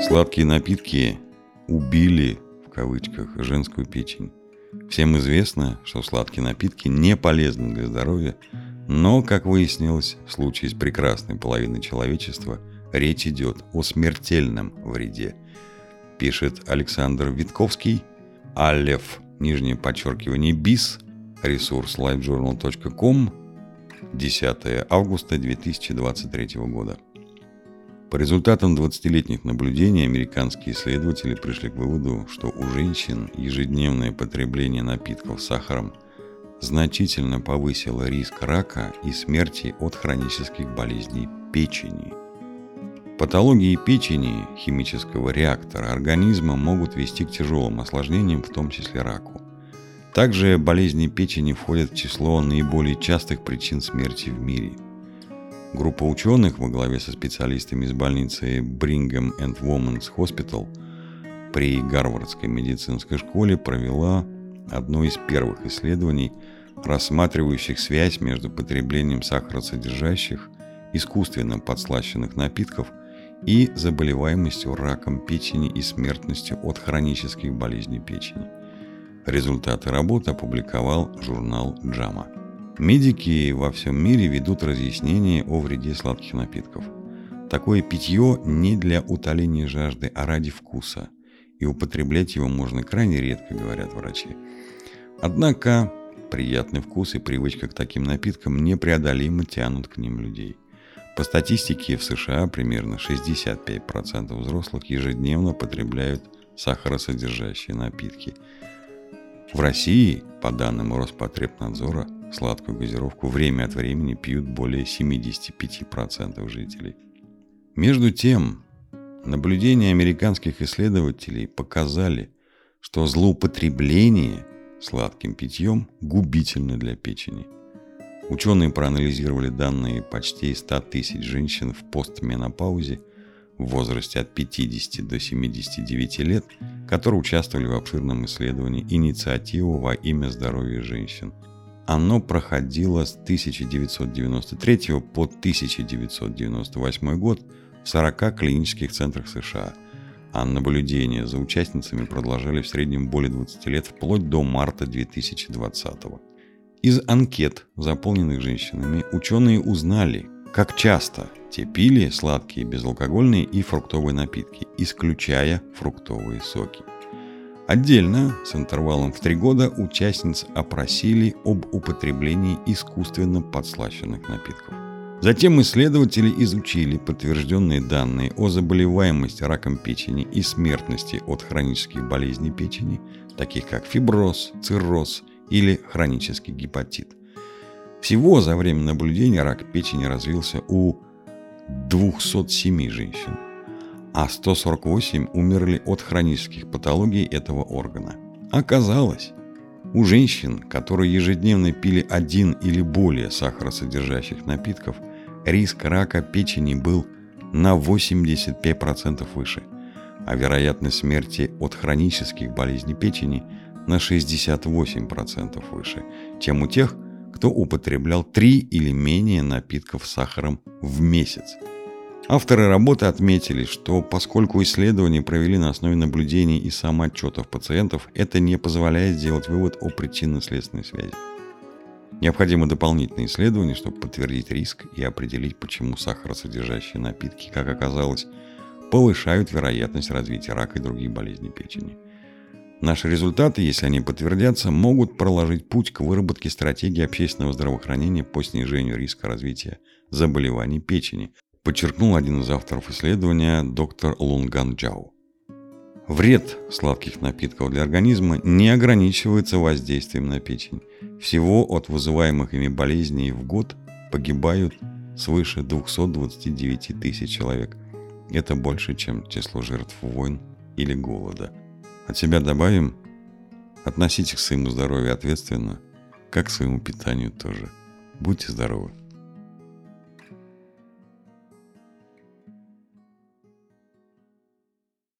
Сладкие напитки убили, в кавычках, женскую печень. Всем известно, что сладкие напитки не полезны для здоровья, но, как выяснилось, в случае с прекрасной половиной человечества речь идет о смертельном вреде. Пишет Александр Витковский, Алев, нижнее подчеркивание, БИС, ресурс livejournal.com, 10 августа 2023 года. По результатам 20-летних наблюдений американские исследователи пришли к выводу, что у женщин ежедневное потребление напитков с сахаром значительно повысило риск рака и смерти от хронических болезней печени. Патологии печени химического реактора организма могут вести к тяжелым осложнениям, в том числе раку. Также болезни печени входят в число наиболее частых причин смерти в мире – Группа ученых во главе со специалистами из больницы Brigham and Women's Hospital при Гарвардской медицинской школе провела одно из первых исследований, рассматривающих связь между потреблением сахаросодержащих, искусственно подслащенных напитков и заболеваемостью раком печени и смертностью от хронических болезней печени. Результаты работы опубликовал журнал JAMA. Медики во всем мире ведут разъяснения о вреде сладких напитков. Такое питье не для утоления жажды, а ради вкуса. И употреблять его можно крайне редко, говорят врачи. Однако приятный вкус и привычка к таким напиткам непреодолимо тянут к ним людей. По статистике в США примерно 65% взрослых ежедневно потребляют сахаросодержащие напитки. В России, по данным Роспотребнадзора, Сладкую газировку время от времени пьют более 75% жителей. Между тем, наблюдения американских исследователей показали, что злоупотребление сладким питьем губительно для печени. Ученые проанализировали данные почти 100 тысяч женщин в постменопаузе в возрасте от 50 до 79 лет, которые участвовали в обширном исследовании инициативы во имя здоровья женщин – оно проходило с 1993 по 1998 год в 40 клинических центрах США, а наблюдения за участницами продолжали в среднем более 20 лет вплоть до марта 2020 Из анкет, заполненных женщинами, ученые узнали, как часто те пили сладкие безалкогольные и фруктовые напитки, исключая фруктовые соки – Отдельно, с интервалом в три года, участниц опросили об употреблении искусственно подслащенных напитков. Затем исследователи изучили подтвержденные данные о заболеваемости раком печени и смертности от хронических болезней печени, таких как фиброз, цирроз или хронический гепатит. Всего за время наблюдения рак печени развился у 207 женщин – а 148 умерли от хронических патологий этого органа. Оказалось, у женщин, которые ежедневно пили один или более сахаросодержащих напитков, риск рака печени был на 85% выше, а вероятность смерти от хронических болезней печени на 68% выше, чем у тех, кто употреблял 3 или менее напитков с сахаром в месяц – Авторы работы отметили, что поскольку исследования провели на основе наблюдений и самоотчетов пациентов, это не позволяет сделать вывод о причинно-следственной связи. Необходимо дополнительные исследования, чтобы подтвердить риск и определить, почему сахаросодержащие напитки, как оказалось, повышают вероятность развития рака и других болезней печени. Наши результаты, если они подтвердятся, могут проложить путь к выработке стратегии общественного здравоохранения по снижению риска развития заболеваний печени, подчеркнул один из авторов исследования доктор Лунган Джао. Вред сладких напитков для организма не ограничивается воздействием на печень. Всего от вызываемых ими болезней в год погибают свыше 229 тысяч человек. Это больше, чем число жертв войн или голода. От себя добавим, относитесь к своему здоровью ответственно, как к своему питанию тоже. Будьте здоровы!